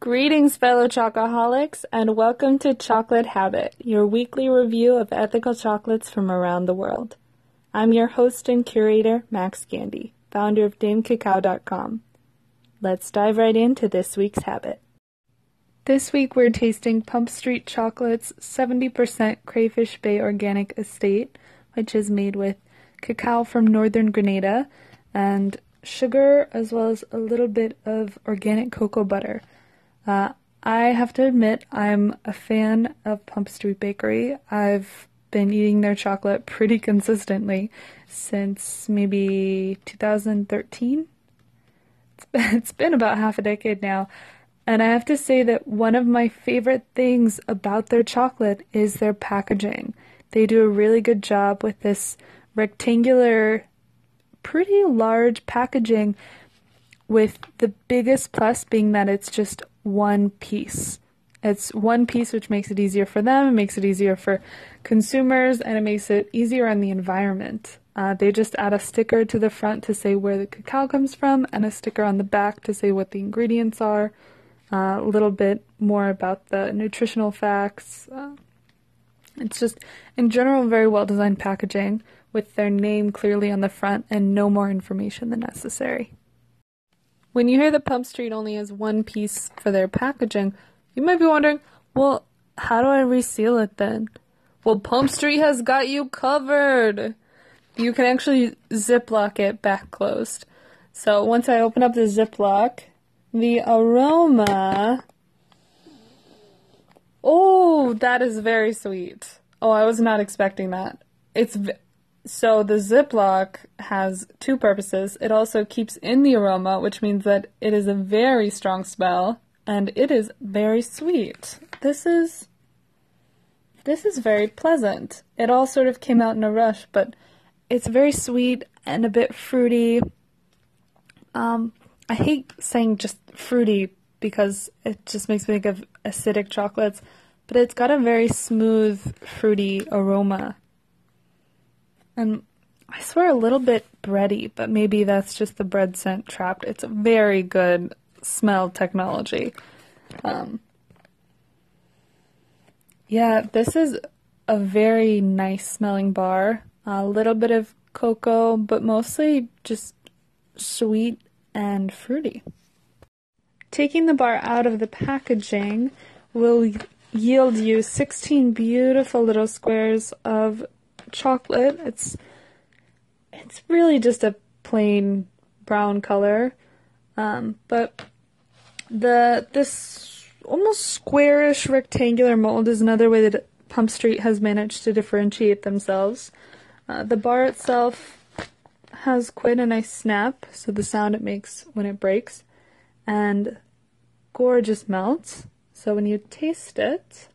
Greetings, fellow chocoholics, and welcome to Chocolate Habit, your weekly review of ethical chocolates from around the world. I'm your host and curator, Max Gandy, founder of DameCacao.com. Let's dive right into this week's habit. This week we're tasting Pump Street Chocolate's 70% Crayfish Bay Organic Estate, which is made with cacao from northern Grenada and sugar as well as a little bit of organic cocoa butter. Uh, I have to admit, I'm a fan of Pump Street Bakery. I've been eating their chocolate pretty consistently since maybe 2013. It's been, it's been about half a decade now. And I have to say that one of my favorite things about their chocolate is their packaging. They do a really good job with this rectangular, pretty large packaging, with the biggest plus being that it's just one piece. It's one piece which makes it easier for them, it makes it easier for consumers, and it makes it easier on the environment. Uh, they just add a sticker to the front to say where the cacao comes from, and a sticker on the back to say what the ingredients are. Uh, a little bit more about the nutritional facts. Uh, it's just, in general, very well designed packaging with their name clearly on the front and no more information than necessary. When you hear that Pump Street only has one piece for their packaging, you might be wondering, well, how do I reseal it then? Well, Pump Street has got you covered. You can actually ziplock it back closed. So once I open up the ziplock, the aroma. Oh, that is very sweet. Oh, I was not expecting that. It's so the Ziploc has two purposes. It also keeps in the aroma, which means that it is a very strong smell and it is very sweet. This is this is very pleasant. It all sort of came out in a rush, but it's very sweet and a bit fruity. Um, I hate saying just fruity because it just makes me think of acidic chocolates, but it's got a very smooth, fruity aroma and I swear a little bit bready, but maybe that's just the bread scent trapped. It's a very good smell technology. Um, yeah, this is a very nice smelling bar. A little bit of cocoa, but mostly just sweet and fruity. Taking the bar out of the packaging will yield you 16 beautiful little squares of chocolate. It's it's really just a plain brown color, um, but the this almost squarish rectangular mold is another way that Pump Street has managed to differentiate themselves. Uh, the bar itself has quite a nice snap, so the sound it makes when it breaks, and gorgeous melts. So when you taste it,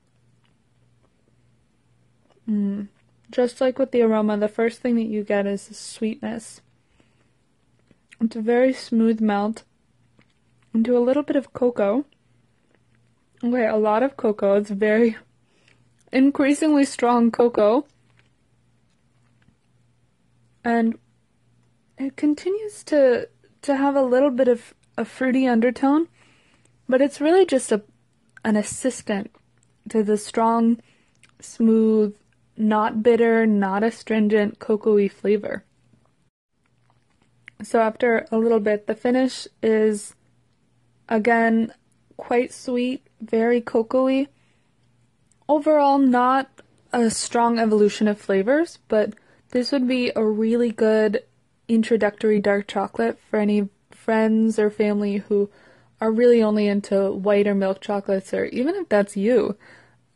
just like with the aroma, the first thing that you get is the sweetness. It's a very smooth melt into a little bit of cocoa. Okay, a lot of cocoa. It's very increasingly strong cocoa. And it continues to to have a little bit of a fruity undertone, but it's really just a an assistant to the strong, smooth not bitter, not astringent, cocoa flavor. So after a little bit, the finish is again quite sweet, very cocoa Overall, not a strong evolution of flavors, but this would be a really good introductory dark chocolate for any friends or family who are really only into white or milk chocolates, or even if that's you.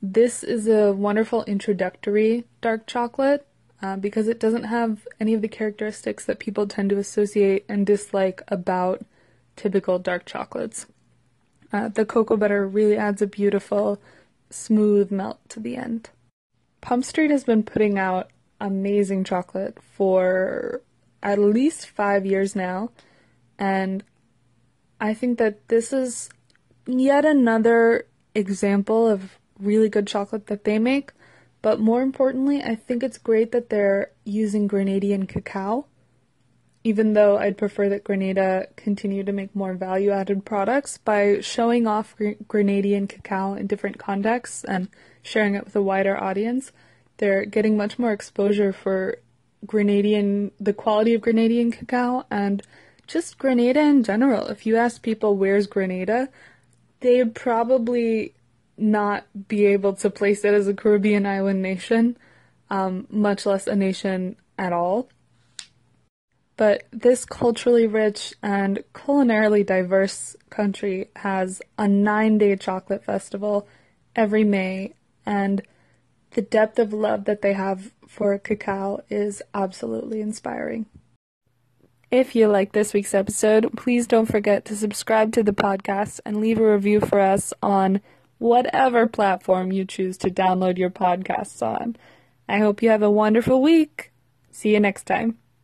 This is a wonderful introductory dark chocolate uh, because it doesn't have any of the characteristics that people tend to associate and dislike about typical dark chocolates. Uh, the cocoa butter really adds a beautiful, smooth melt to the end. Pump Street has been putting out amazing chocolate for at least five years now, and I think that this is yet another example of really good chocolate that they make. But more importantly, I think it's great that they're using Grenadian cacao. even though I'd prefer that Grenada continue to make more value added products by showing off Grenadian cacao in different contexts and sharing it with a wider audience. They're getting much more exposure for Grenadian, the quality of Grenadian cacao and just Grenada in general. If you ask people where's Grenada, they'd probably not be able to place it as a Caribbean island nation, um, much less a nation at all. But this culturally rich and culinarily diverse country has a nine day chocolate festival every May, and the depth of love that they have for cacao is absolutely inspiring. If you like this week's episode, please don't forget to subscribe to the podcast and leave a review for us on whatever platform you choose to download your podcasts on. I hope you have a wonderful week. See you next time.